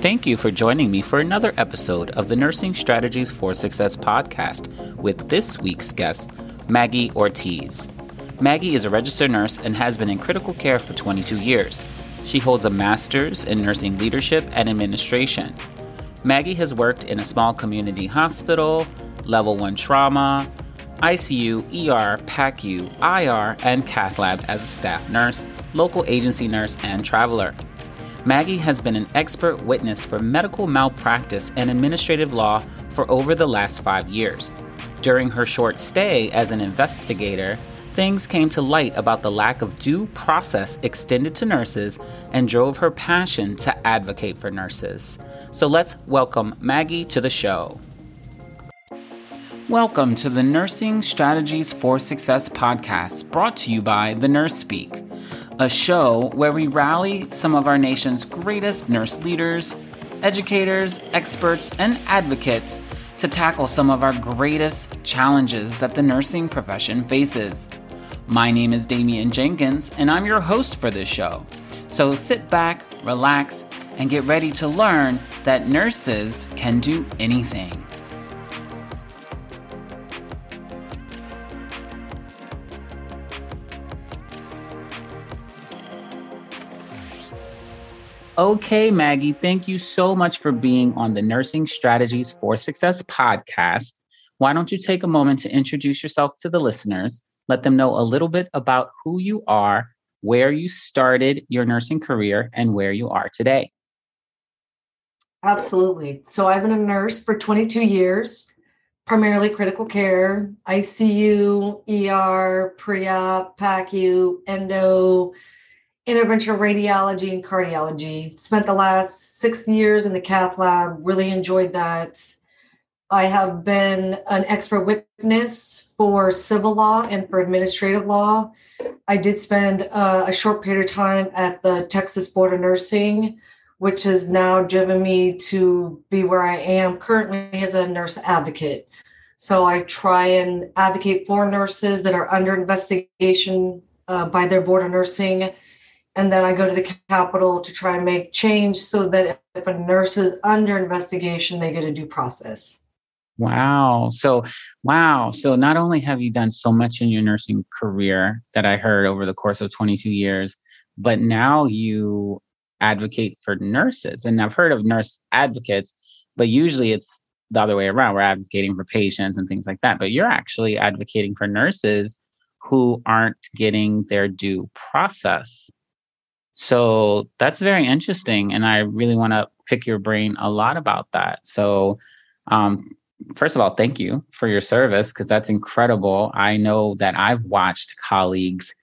Thank you for joining me for another episode of the Nursing Strategies for Success podcast with this week's guest, Maggie Ortiz. Maggie is a registered nurse and has been in critical care for 22 years. She holds a master's in nursing leadership and administration. Maggie has worked in a small community hospital, level 1 trauma, ICU, ER, PACU, IR, and cath lab as a staff nurse, local agency nurse, and traveler. Maggie has been an expert witness for medical malpractice and administrative law for over the last five years. During her short stay as an investigator, things came to light about the lack of due process extended to nurses and drove her passion to advocate for nurses. So let's welcome Maggie to the show. Welcome to the Nursing Strategies for Success podcast, brought to you by The Nurse Speak a show where we rally some of our nation's greatest nurse leaders, educators, experts, and advocates to tackle some of our greatest challenges that the nursing profession faces. My name is Damian Jenkins, and I'm your host for this show. So sit back, relax, and get ready to learn that nurses can do anything. Okay, Maggie, thank you so much for being on the Nursing Strategies for Success podcast. Why don't you take a moment to introduce yourself to the listeners? Let them know a little bit about who you are, where you started your nursing career, and where you are today. Absolutely. So, I've been a nurse for 22 years, primarily critical care, ICU, ER, pre op, PACU, endo interventional radiology and cardiology. Spent the last six years in the cath lab, really enjoyed that. I have been an expert witness for civil law and for administrative law. I did spend uh, a short period of time at the Texas Board of Nursing, which has now driven me to be where I am currently as a nurse advocate. So I try and advocate for nurses that are under investigation uh, by their Board of Nursing and then I go to the Capitol to try and make change so that if a nurse is under investigation, they get a due process. Wow. So, wow. So, not only have you done so much in your nursing career that I heard over the course of 22 years, but now you advocate for nurses. And I've heard of nurse advocates, but usually it's the other way around. We're advocating for patients and things like that. But you're actually advocating for nurses who aren't getting their due process. So that's very interesting. And I really want to pick your brain a lot about that. So, um, first of all, thank you for your service because that's incredible. I know that I've watched colleagues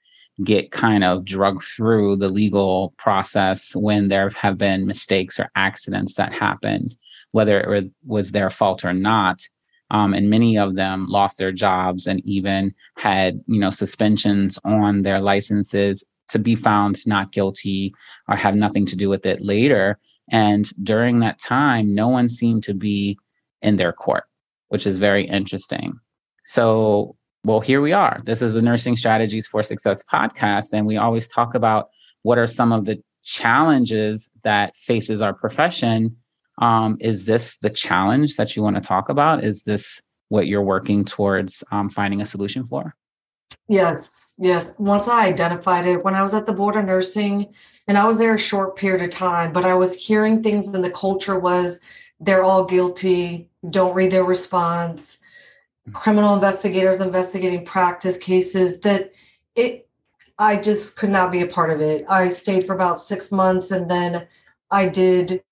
get kind of drugged through the legal process when there have been mistakes or accidents that happened, whether it was their fault or not. Um, and many of them lost their jobs and even had you know suspensions on their licenses to be found not guilty or have nothing to do with it later. And during that time, no one seemed to be in their court, which is very interesting. So, well, here we are. This is the Nursing Strategies for Success podcast. And we always talk about what are some of the challenges that faces our profession. Um, is this the challenge that you want to talk about? Is this what you're working towards um, finding a solution for? Yes, yes. Once I identified it, when I was at the board of nursing, and I was there a short period of time, but I was hearing things, and the culture was they're all guilty, don't read their response, mm. criminal investigators investigating practice cases that it, I just could not be a part of it. I stayed for about six months and then I did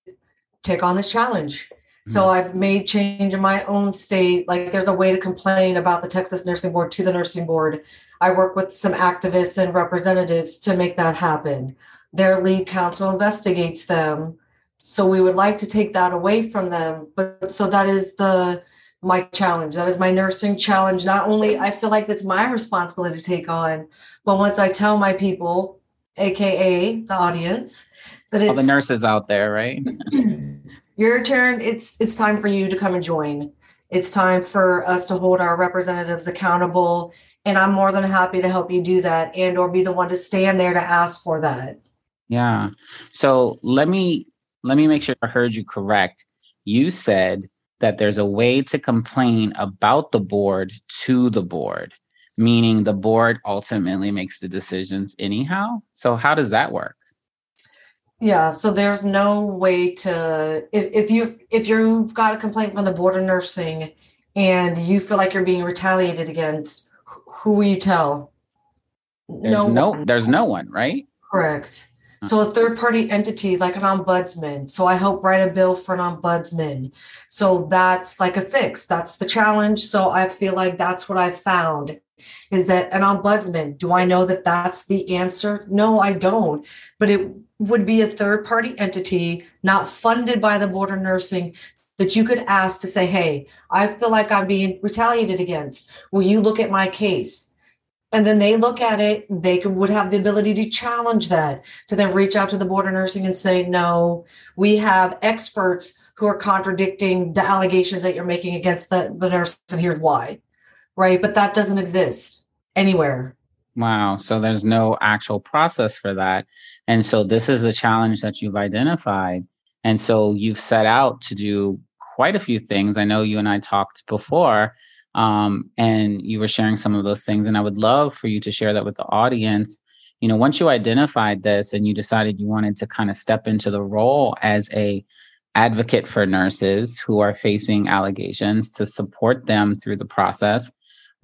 take on this challenge. So mm. I've made change in my own state. Like there's a way to complain about the Texas Nursing Board to the nursing board. I work with some activists and representatives to make that happen. Their lead counsel investigates them. So we would like to take that away from them. But so that is the my challenge. That is my nursing challenge. Not only I feel like that's my responsibility to take on, but once I tell my people, aka the audience, that it's all the nurses out there, right? your turn. It's it's time for you to come and join. It's time for us to hold our representatives accountable and i'm more than happy to help you do that and or be the one to stand there to ask for that Yeah. So let me let me make sure I heard you correct. You said that there's a way to complain about the board to the board, meaning the board ultimately makes the decisions anyhow. So how does that work? Yeah, so there's no way to if, if you if you've got a complaint from the board of nursing and you feel like you're being retaliated against, who will you tell? There's no, no there's no one, right? Correct. So a third party entity like an ombudsman. So I help write a bill for an ombudsman. So that's like a fix. That's the challenge. So I feel like that's what I've found is that an ombudsman, do I know that that's the answer? No, I don't. But it would be a third party entity not funded by the board of nursing that you could ask to say, Hey, I feel like I'm being retaliated against. Will you look at my case? and then they look at it they could, would have the ability to challenge that to then reach out to the board of nursing and say no we have experts who are contradicting the allegations that you're making against the, the nurse and here's why right? But that doesn't exist anywhere. Wow. So there's no actual process for that. And so this is the challenge that you've identified. And so you've set out to do quite a few things. I know you and i talked before um, and you were sharing some of those things and i would love for you to share that with the audience. You know once you identified this and you decided you wanted to kind of step into the role as a advocate for nurses who are facing allegations to support them through the process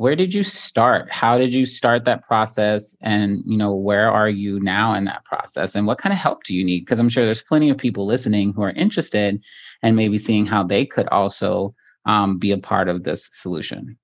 where did you start how did you start that process and you know where are you now in that process and what kind of help do you need because i'm sure there's plenty of people listening who are interested and maybe seeing how they could also um, be a part of this solution?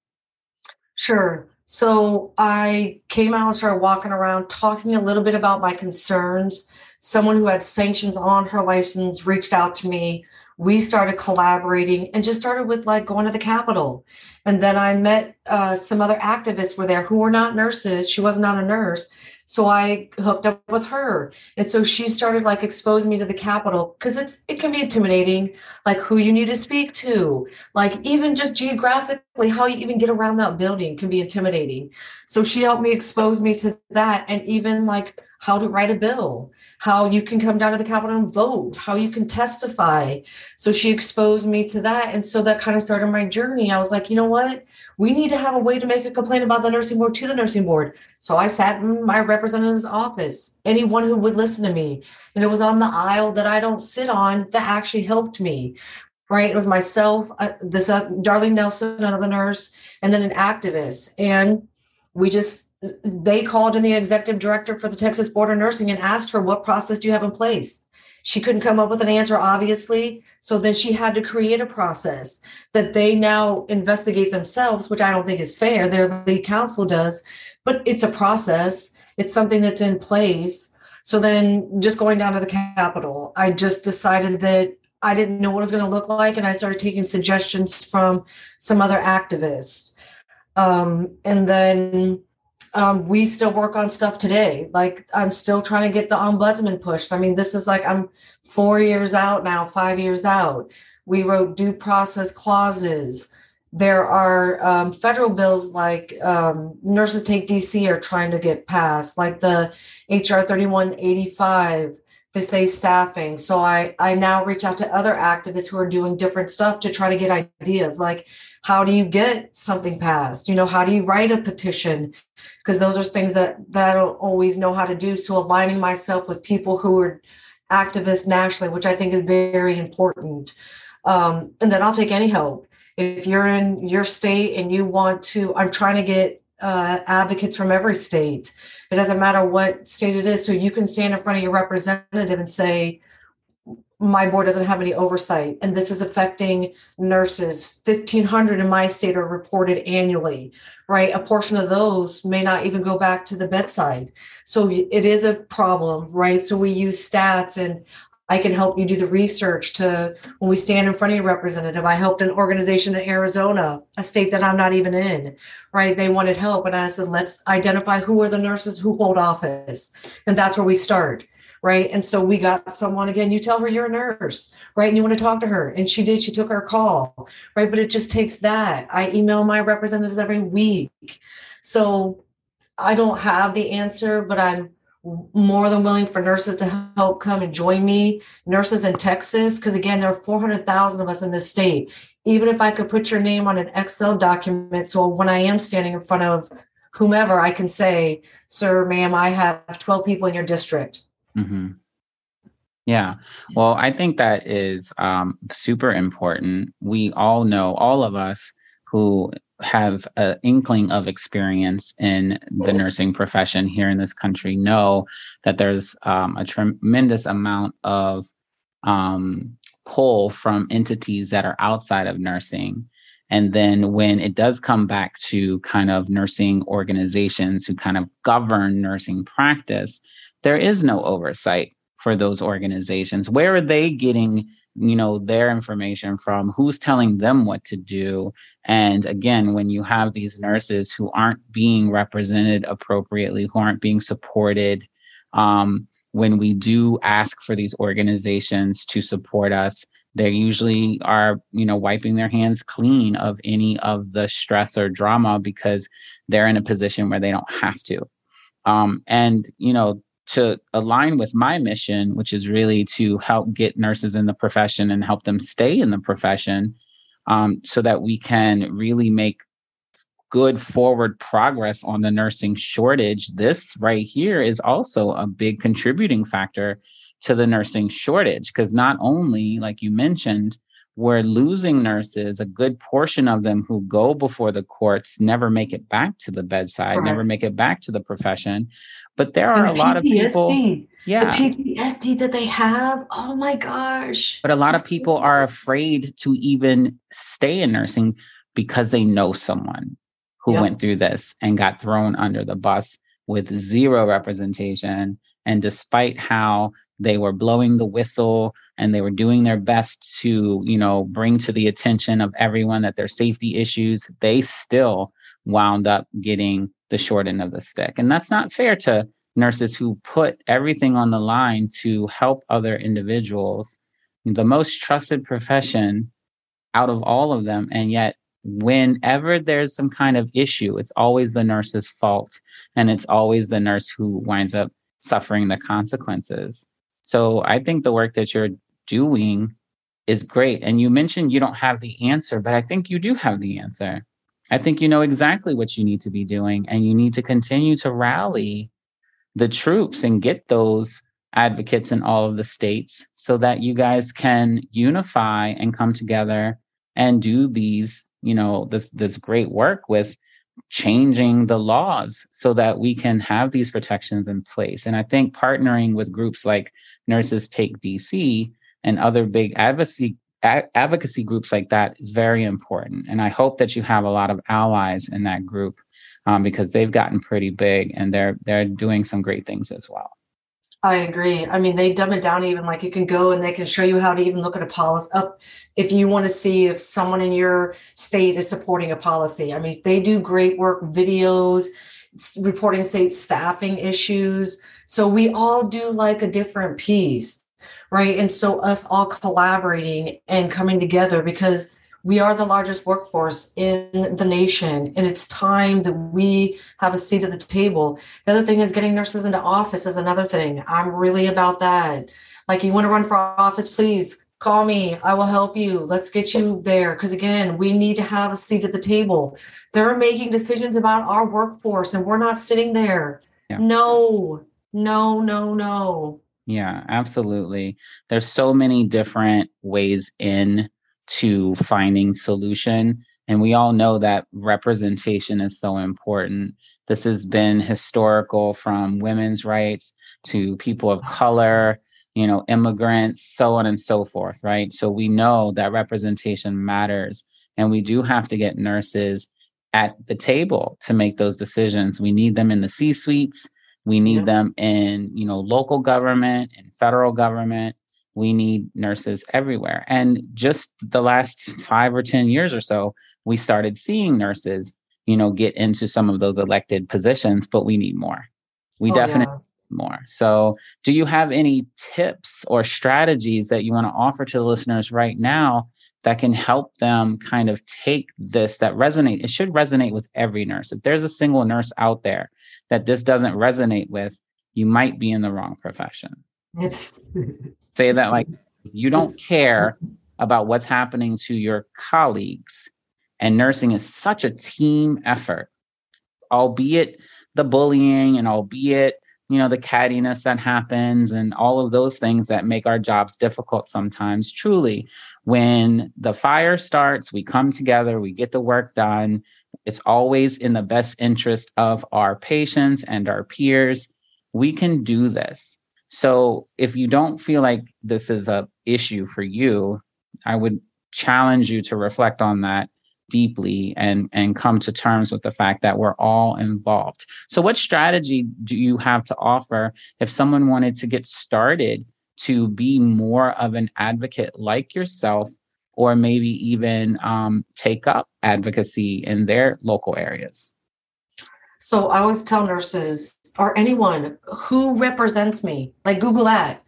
Sure. So I came out and started walking around talking a little bit about my concerns. Someone who had sanctions on her license reached out to me. We started collaborating and just started with like going to the Capitol. And then I met uh, some other activists were there who were not nurses. She was not a nurse. So I hooked up with her. And so she started like exposing me to the Capitol because it's it can be intimidating, like who you need to speak to, like even just geographically, how you even get around that building can be intimidating. So she helped me expose me to that and even like how to write a bill, how you can come down to the Capitol and vote, how you can testify. So she exposed me to that. And so that kind of started my journey. I was like, you know what? We need to have a way to make a complaint about the nursing board to the nursing board. So I sat in my representative's office, anyone who would listen to me. And it was on the aisle that I don't sit on that actually helped me. Right. It was myself, uh, this uh, Darlene Nelson, another nurse, and then an activist. And we just they called in the executive director for the Texas Board of Nursing and asked her, What process do you have in place? She couldn't come up with an answer, obviously. So then she had to create a process that they now investigate themselves, which I don't think is fair. Their lead counsel does, but it's a process, it's something that's in place. So then just going down to the Capitol, I just decided that I didn't know what it was going to look like. And I started taking suggestions from some other activists. Um, and then um, we still work on stuff today. Like I'm still trying to get the ombudsman pushed. I mean, this is like I'm four years out now, five years out. We wrote due process clauses. There are um, federal bills like um, Nurses Take DC are trying to get passed, like the HR 3185 they say staffing. So I I now reach out to other activists who are doing different stuff to try to get ideas like how do you get something passed? You know, how do you write a petition? Because those are things that that I don't always know how to do. So aligning myself with people who are activists nationally, which I think is very important. Um, and then I'll take any help. If you're in your state and you want to, I'm trying to get uh, advocates from every state. It doesn't matter what state it is. So you can stand in front of your representative and say, my board doesn't have any oversight. And this is affecting nurses. 1500 in my state are reported annually right? A portion of those may not even go back to the bedside. So it is a problem right? So we use stats and I can help you do the research to when we stand in front of your representative. I helped an organization in Arizona, a state that I'm not even in, right? They wanted help. And I said, let's identify who are the nurses who hold office. And that's where we start, right? And so we got someone again, you tell her you're a nurse, right? And you want to talk to her. And she did, she took our call, right? But it just takes that. I email my representatives every week. So I don't have the answer, but I'm more than willing for nurses to help come and join me. Nurses in Texas, because again, there are 400,000 of us in this state. Even if I could put your name on an Excel document, so when I am standing in front of whomever, I can say, Sir, ma'am, I have 12 people in your district. Mm-hmm. Yeah. Well, I think that is um, super important. We all know, all of us who have an inkling of experience in the nursing profession here in this country know that there's um, a tremendous amount of um, pull from entities that are outside of nursing. And then when it does come back to kind of nursing organizations who kind of govern nursing practice, there is no oversight for those organizations. Where are they getting you know their information from who's telling them what to do. And again when you have these nurses who aren't being represented appropriately who aren't being supported um, when we do ask for these organizations to support us they usually are you know wiping their hands clean of any of the stress or drama because they're in a position where they don't have to. Um, and you know to align with my mission, which is really to help get nurses in the profession and help them stay in the profession um, so that we can really make good forward progress on the nursing shortage. This right here is also a big contributing factor to the nursing shortage because not only, like you mentioned, we're losing nurses, a good portion of them who go before the courts never make it back to the bedside, Correct. never make it back to the profession. But there are and a lot of people. Yeah. The PTSD that they have. Oh my gosh. But a lot That's of people are afraid to even stay in nursing because they know someone who yep. went through this and got thrown under the bus with zero representation. And despite how they were blowing the whistle and they were doing their best to, you know, bring to the attention of everyone that their safety issues, they still wound up getting the short end of the stick. And that's not fair to nurses who put everything on the line to help other individuals, the most trusted profession out of all of them. And yet, whenever there's some kind of issue, it's always the nurse's fault. And it's always the nurse who winds up suffering the consequences. So I think the work that you're doing is great. And you mentioned you don't have the answer, but I think you do have the answer. I think you know exactly what you need to be doing, and you need to continue to rally the troops and get those advocates in all of the states so that you guys can unify and come together and do these, you know, this this great work with changing the laws so that we can have these protections in place. And I think partnering with groups like Nurses Take DC and other big advocacy advocacy groups like that is very important. And I hope that you have a lot of allies in that group um, because they've gotten pretty big and they're they're doing some great things as well. I agree. I mean, they dumb it down even like you can go and they can show you how to even look at a policy up if you want to see if someone in your state is supporting a policy. I mean, they do great work, videos, reporting state staffing issues. So we all do like a different piece right? And so us all collaborating and coming together because we are the largest workforce in the nation and it's time that we have a seat at the table. The other thing is getting nurses into office is another thing. I'm really about that. Like you want to run for office please call me. I will help you. Let's get you there. Because again we need to have a seat at the table. They're making decisions about our workforce and we're not sitting there. Yeah. no. No no no. Yeah, absolutely. There's so many different ways in to finding solution and we all know that representation is so important. This has been historical from women's rights to people of color, you know, immigrants, so on and so forth, right? So we know that representation matters and we do have to get nurses at the table to make those decisions. We need them in the C suites we need yeah. them in, you know, local government and federal government. We need nurses everywhere. And just the last five or 10 years or so, we started seeing nurses, you know, get into some of those elected positions, but we need more. We oh, definitely yeah. more. So, do you have any tips or strategies that you want to offer to the listeners right now that can help them kind of take this that resonate? It should resonate with every nurse. If there's a single nurse out there that this doesn't resonate with, you might be in the wrong profession. It's say that like you don't care about what's happening to your colleagues and nursing is such a team effort. Albeit the bullying and albeit you know the cattiness that happens and all of those things that make our jobs difficult sometimes truly when the fire starts we come together we get the work done it's always in the best interest of our patients and our peers. We can do this so if you don't feel like this is a issue for you i would challenge you to reflect on that deeply and and come to terms with the fact that we're all involved. So what strategy do you have to offer if someone wanted to get started to be more of an advocate like yourself or maybe even um, take up advocacy in their local areas? So I always tell nurses or anyone who represents me, like Google that,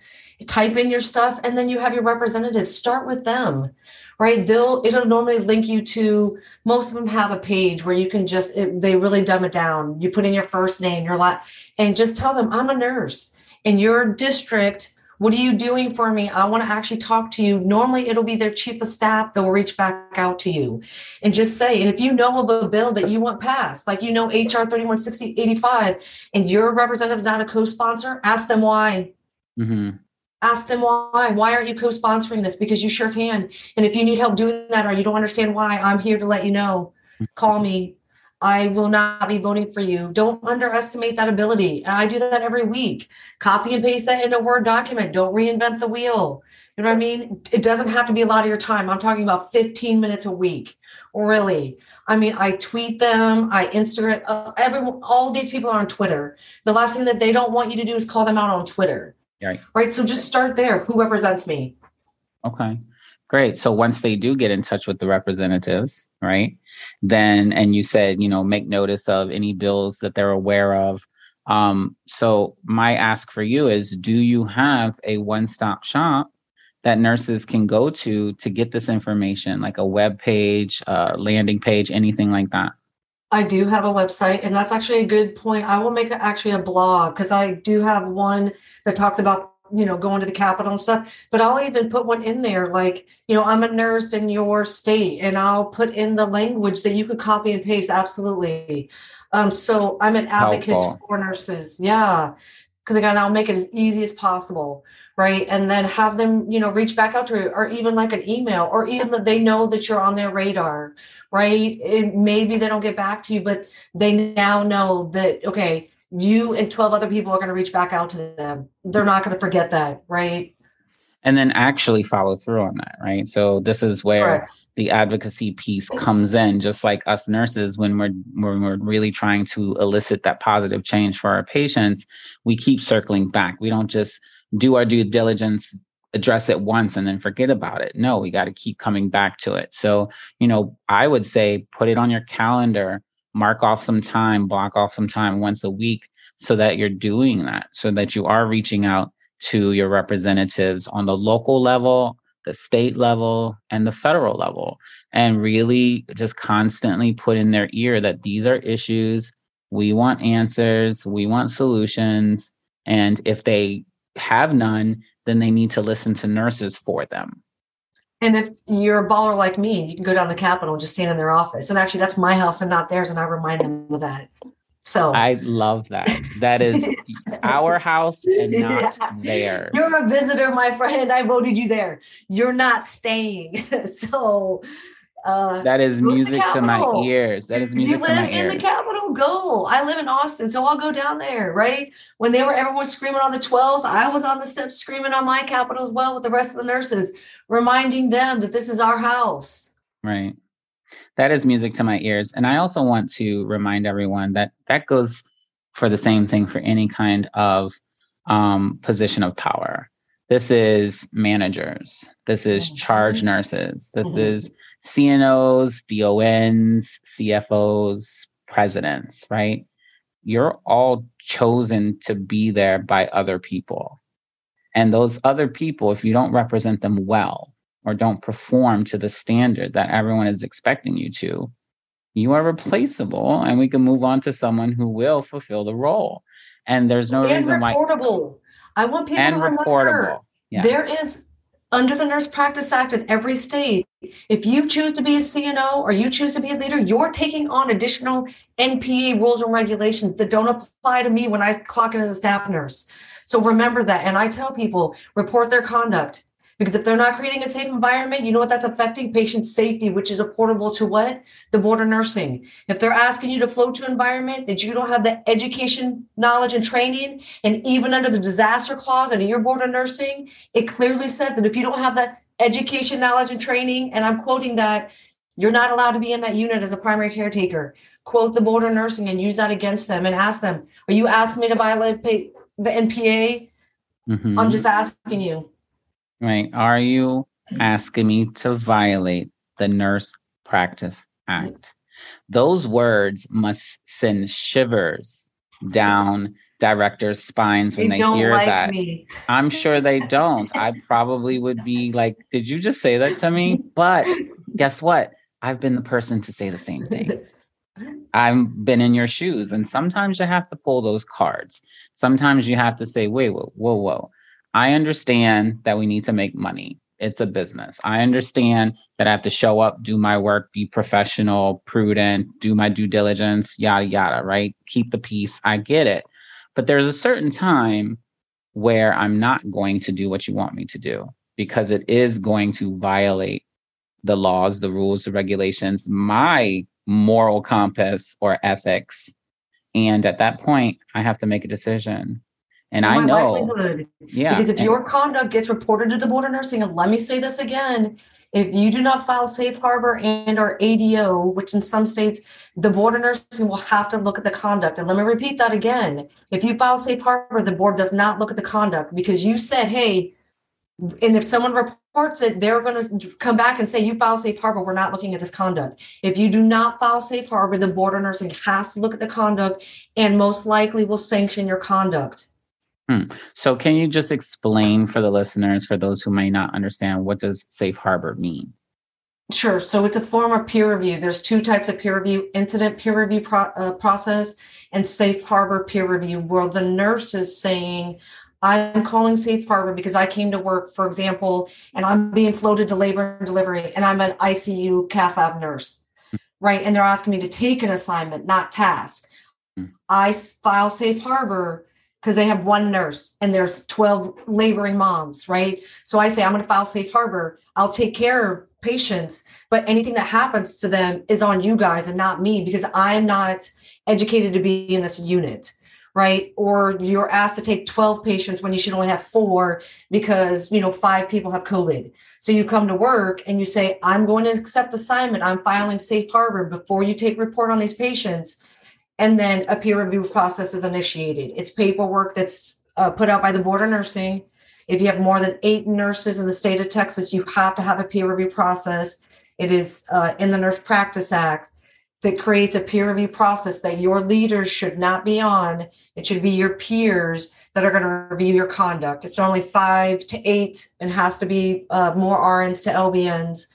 type in your stuff, and then you have your representatives. Start with them right? They'll it'll normally link you to most of them have a page where you can just it, they really dumb it down. You put in your first name your lot and just tell them i'm a nurse in your district what are you doing for me? I want to actually talk to you. Normally it'll be their chief of staff that will reach back out to you. And just say and if you know of a bill that you want passed like you know hr 316085 and your representative's not a co-sponsor ask them why. Mm-hmm. Ask them why. Why aren't you co-sponsoring this? Because you sure can. And if you need help doing that or you don't understand why i'm here to let you know. Call me i will not be voting for you. Don't underestimate that ability. I do that every week. Copy and paste that in a word document. Don't reinvent the wheel. You know what i mean? It doesn't have to be a lot of your time. I'm talking about 15 minutes a week. Really. I mean i tweet them. I instagram uh, everyone all these people are on twitter. The last thing that they don't want you to do is call them out on twitter. Right. Right. So just start there. Who represents me? Okay. Great. So once they do get in touch with the representatives, right? Then, and you said, you know, make notice of any bills that they're aware of. Um, so my ask for you is do you have a one stop shop that nurses can go to to get this information, like a web page, a landing page, anything like that? I do have a website, and that's actually a good point. I will make actually a blog because I do have one that talks about you know going to the Capitol and stuff. But I'll even put one in there, like you know I'm a nurse in your state, and I'll put in the language that you could copy and paste. Absolutely. Um, so I'm an advocate for nurses. Yeah, because again, I'll make it as easy as possible right and then have them you know reach back out to you or even like an email or even that they know that you're on their radar right it, maybe they don't get back to you but they now know that okay you and 12 other people are going to reach back out to them. They're not going to forget that right? And then actually follow through on that right? So this is where the advocacy piece comes in just like us nurses when we're when we're really trying to elicit that positive change for our patients we keep circling back. We don't just do our due diligence address it once and then forget about it. No we got to keep coming back to it. So you know i would say put it on your calendar mark off some time block off some time once a week so that you're doing that so that you are reaching out to your representatives on the local level the state level and the federal level and really just constantly put in their ear that these are issues we want answers we want solutions and if they have none, then they need to listen to nurses for them. And if you're a baller like me, you can go down the Capitol and just stand in their office. And actually, that's my house and not theirs. And I remind them of that. So I love that. That is our house and not yeah. theirs. You're a visitor, my friend. I voted you there. You're not staying. so uh, that is music to, to, my ears. That is music you live to my in ears. the Capitol? Go. I live in Austin, so I'll go down there. Right when they were everyone screaming on the 12th, I was on the steps screaming on my Capitol as well with the rest of the nurses, reminding them that this is our house. Right. That is music to my ears, and I also want to remind everyone that that goes for the same thing for any kind of um, position of power. This is managers. This is mm-hmm. charge nurses. This mm-hmm. is CNOs, DONs, CFOs, presidents, right? You're all chosen to be there by other people. And those other people, if you don't represent them well or don't perform to the standard that everyone is expecting you to, you are replaceable and we can move on to someone who will fulfill the role. And there's no and reason reportable. why. I want people and to reportable. Yes. There is under the Nurse Practice Act in every state, if you choose to be a CNO or you choose to be a leader, you're taking on additional NPA rules and regulations that don't apply to me when I clock in as a staff nurse. So remember that. And I tell people report their conduct. Because if they're not creating a safe environment, you know what that's affecting? Patient safety, which is reportable to what? The Board of Nursing. If they're asking you to flow to environment that you don't have the education, knowledge, and training, and even under the disaster clause under your Board of Nursing, it clearly says that if you don't have the education, knowledge, and training, and I'm quoting that, you're not allowed to be in that unit as a primary caretaker. Quote the Board of Nursing and use that against them and ask them, Are you asking me to violate the NPA? Mm-hmm. I'm just asking you. Right. Are you asking me to violate the Nurse Practice Act? Those words must send shivers down directors' spines when they, they hear like that. Me. I'm sure they don't. I probably would be like, Did you just say that to me? But guess what? I've been the person to say the same thing. I've been in your shoes. And sometimes you have to pull those cards. Sometimes you have to say, wait, whoa, whoa, whoa. I understand that we need to make money. It's a business. I understand that I have to show up, do my work, be professional, prudent, do my due diligence, yada, yada, right? Keep the peace. I get it. But there's a certain time where I'm not going to do what you want me to do because it is going to violate the laws, the rules, the regulations, my moral compass or ethics. And at that point, I have to make a decision. And I know, yeah, because if and, your conduct gets reported to the board of nursing, and let me say this again, if you do not file safe harbor and or ADO, which in some states the board of nursing will have to look at the conduct. And let me repeat that again: if you file safe harbor, the board does not look at the conduct because you said, "Hey," and if someone reports it, they're going to come back and say, "You file safe harbor. We're not looking at this conduct." If you do not file safe harbor, the board of nursing has to look at the conduct and most likely will sanction your conduct. Hmm. So can you just explain for the listeners, for those who may not understand, what does safe harbor mean? Sure. So it's a form of peer review. There's two types of peer review: incident peer review pro- uh, process and safe harbor peer review, where the nurse is saying, "I'm calling safe harbor because I came to work, for example, and I'm being floated to labor and delivery, and I'm an ICU cath lab nurse, hmm. right? And they're asking me to take an assignment, not task. Hmm. I file safe harbor." Because they have one nurse and there's 12 laboring moms, right? So I say, I'm going to file safe harbor. I'll take care of patients, but anything that happens to them is on you guys and not me because I'm not educated to be in this unit, right? Or you're asked to take 12 patients when you should only have four because, you know, five people have COVID. So you come to work and you say, I'm going to accept assignment. I'm filing safe harbor before you take report on these patients and then a peer review process is initiated. It's paperwork that's uh, put out by the Board of Nursing. If you have more than eight nurses in the state of Texas, you have to have a peer review process. It is uh, in the Nurse Practice Act that creates a peer review process that your leaders should not be on. It should be your peers that are going to review your conduct. It's only five to eight and has to be uh, more RNs to LVNs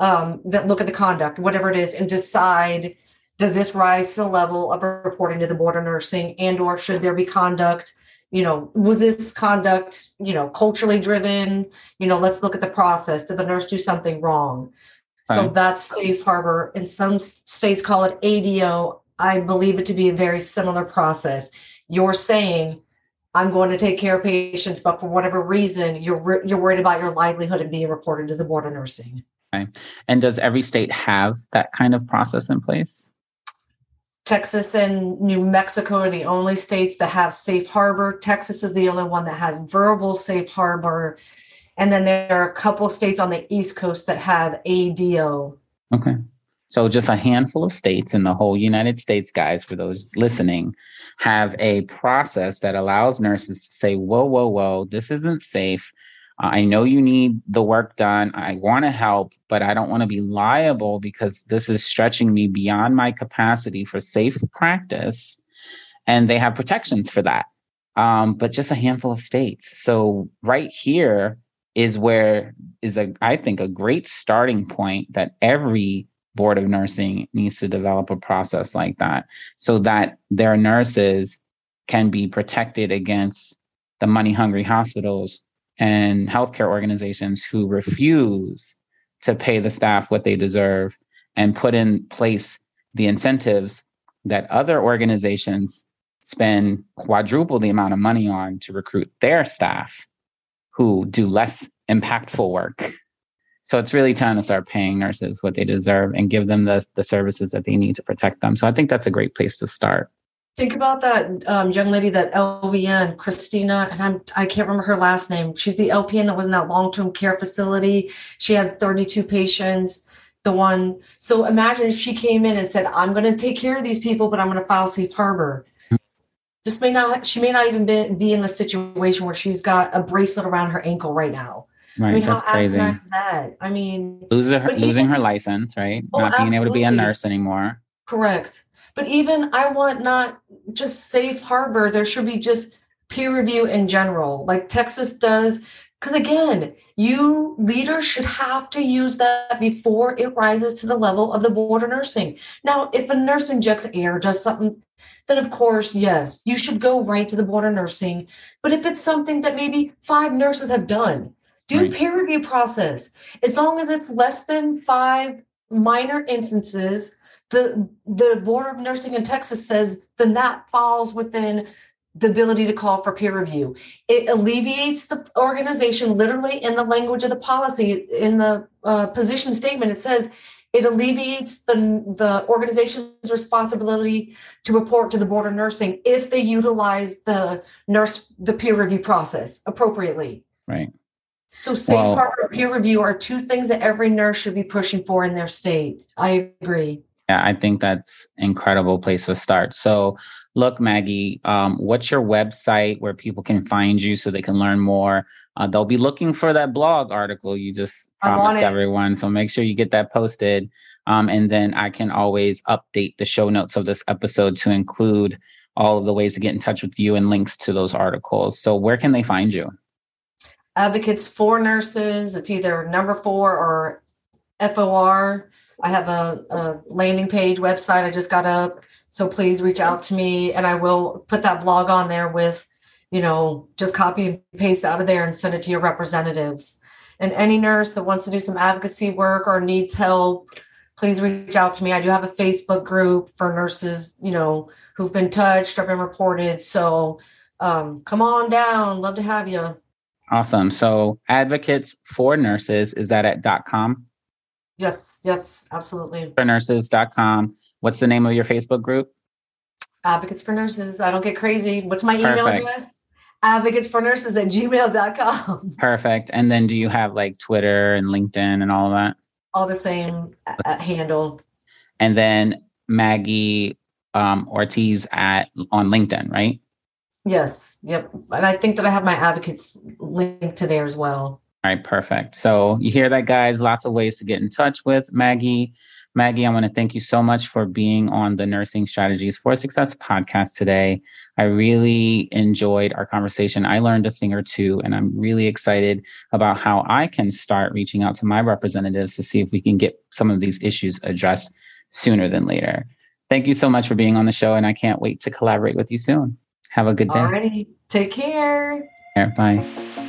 um, that look at the conduct, whatever it is, and decide does this rise to the level of reporting to the board of nursing and or should there be conduct you know was this conduct you know culturally driven? You know let's look at the process. Did the nurse do something wrong? So that's safe harbor. And some states call it ado i believe it to be a very similar process. You're saying i'm going to take care of patients but for whatever reason you're you're worried about your livelihood and being reported to the board of nursing. Okay and does every state have that kind of process in place Texas and New Mexico are the only states that have safe harbor. Texas is the only one that has verbal safe harbor. And then there are a couple states on the East Coast that have ADO. Okay. So just a handful of states in the whole United States, guys, for those listening, have a process that allows nurses to say, whoa, whoa, whoa, this isn't safe. I know you need the work done. I want to help, but I don't want to be liable because this is stretching me beyond my capacity for safe practice. And they have protections for that, um, but just a handful of states. So, right here is where is a I think a great starting point that every board of nursing needs to develop a process like that so that their nurses can be protected against the money hungry hospitals and healthcare organizations who refuse to pay the staff what they deserve and put in place the incentives that other organizations spend quadruple the amount of money on to recruit their staff who do less impactful work. So it's really time to start paying nurses what they deserve and give them the, the services that they need to protect them. So I think that's a great place to start. Think about that um, young lady, that LVN, Christina, and I'm I can't remember her last name. She's the LPN that was in that long term care facility. She had 32 patients. The one, so imagine if she came in and said, "I'm going to take care of these people, but I'm going to file safe harbor." This may not. She may not even be, be in the situation where she's got a bracelet around her ankle right now. Right, I mean, that's how crazy. is that? I mean, Losing her, losing her license, right? Oh, Not being able to be a nurse anymore. Correct. But even I want not just safe harbor, there should be just peer review in general, like Texas does. Because again, you leaders should have to use that before it rises to the level of the board of nursing. Now, if a nurse injects air, does something, then of course, yes, you should go right to the board of nursing. But if it's something that maybe five nurses have done, do Right. peer review process. As long as it's less than five minor instances, the the board of nursing in texas says then that falls within the ability to call for peer review. It alleviates the organization literally in the language of the policy in the uh, position statement. It says it alleviates the, the organization's responsibility to report to the board of nursing if they utilize the nurse the peer review process appropriately. Right. so safe Well- harbor peer review are two things that every nurse should be pushing for in their state. I agree Yeah, I think that's incredible place to start. So, look, Maggie, um, what's your website where people can find you so they can learn more? Uh, they'll be looking for that blog article you just promised everyone. So make sure you get that posted. Um, and then I can always update the show notes of this episode to include all of the ways to get in touch with you and links to those articles. So where can they find you? advocates for nurses. It's either number four or FOR. I have a, a landing page website I just got up. So please reach out to me and I will put that blog on there with, you know, just copy and paste out of there and send it to your representatives. And any nurse that wants to do some advocacy work or needs help, please reach out to me. I do have a Facebook group for nurses, you know, who've been touched or been reported. So um, come on down. Love to have you. Awesome. So advocates for nurses, is that at dot .com? Yes, yes, absolutely. For nurses.com. What's the name of your Facebook group? Advocates for nurses. I don't get crazy. What's my email Perfect. address? Advocates for nurses at gmail.com. Perfect. And then do you have like Twitter and LinkedIn and all of that? All the same uh, handle. And then Maggie um, Ortiz at on LinkedIn, right? Yes, yep. And I think that I have my advocates linked to there as well. All right, perfect. So you hear that, guys? Lots of ways to get in touch with Maggie. Maggie, I want to thank you so much for being on the Nursing Strategies for Success podcast today. I really enjoyed our conversation. I learned a thing or two, and I'm really excited about how I can start reaching out to my representatives to see if we can get some of these issues addressed sooner than later. Thank you so much for being on the show, and I can't wait to collaborate with you soon. Have a good day. Alrighty. Take care. Care. Bye.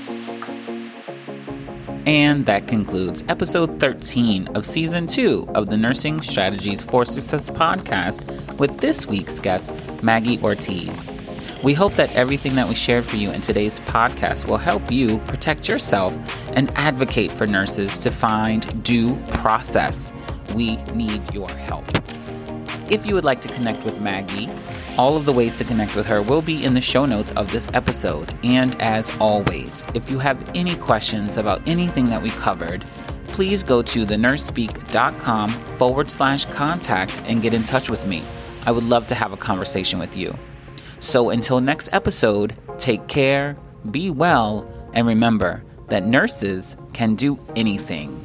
And that concludes episode 13 of season two of the Nursing Strategies for Success podcast with this week's guest, Maggie Ortiz. We hope that everything that we shared for you in today's podcast will help you protect yourself and advocate for nurses to find due process. We need your help. If you would like to connect with Maggie, all of the ways to connect with her will be in the show notes of this episode. And as always, if you have any questions about anything that we covered, please go to thenursespeak.com forward slash contact and get in touch with me. I would love to have a conversation with you. So until next episode, take care, be well, and remember that nurses can do anything.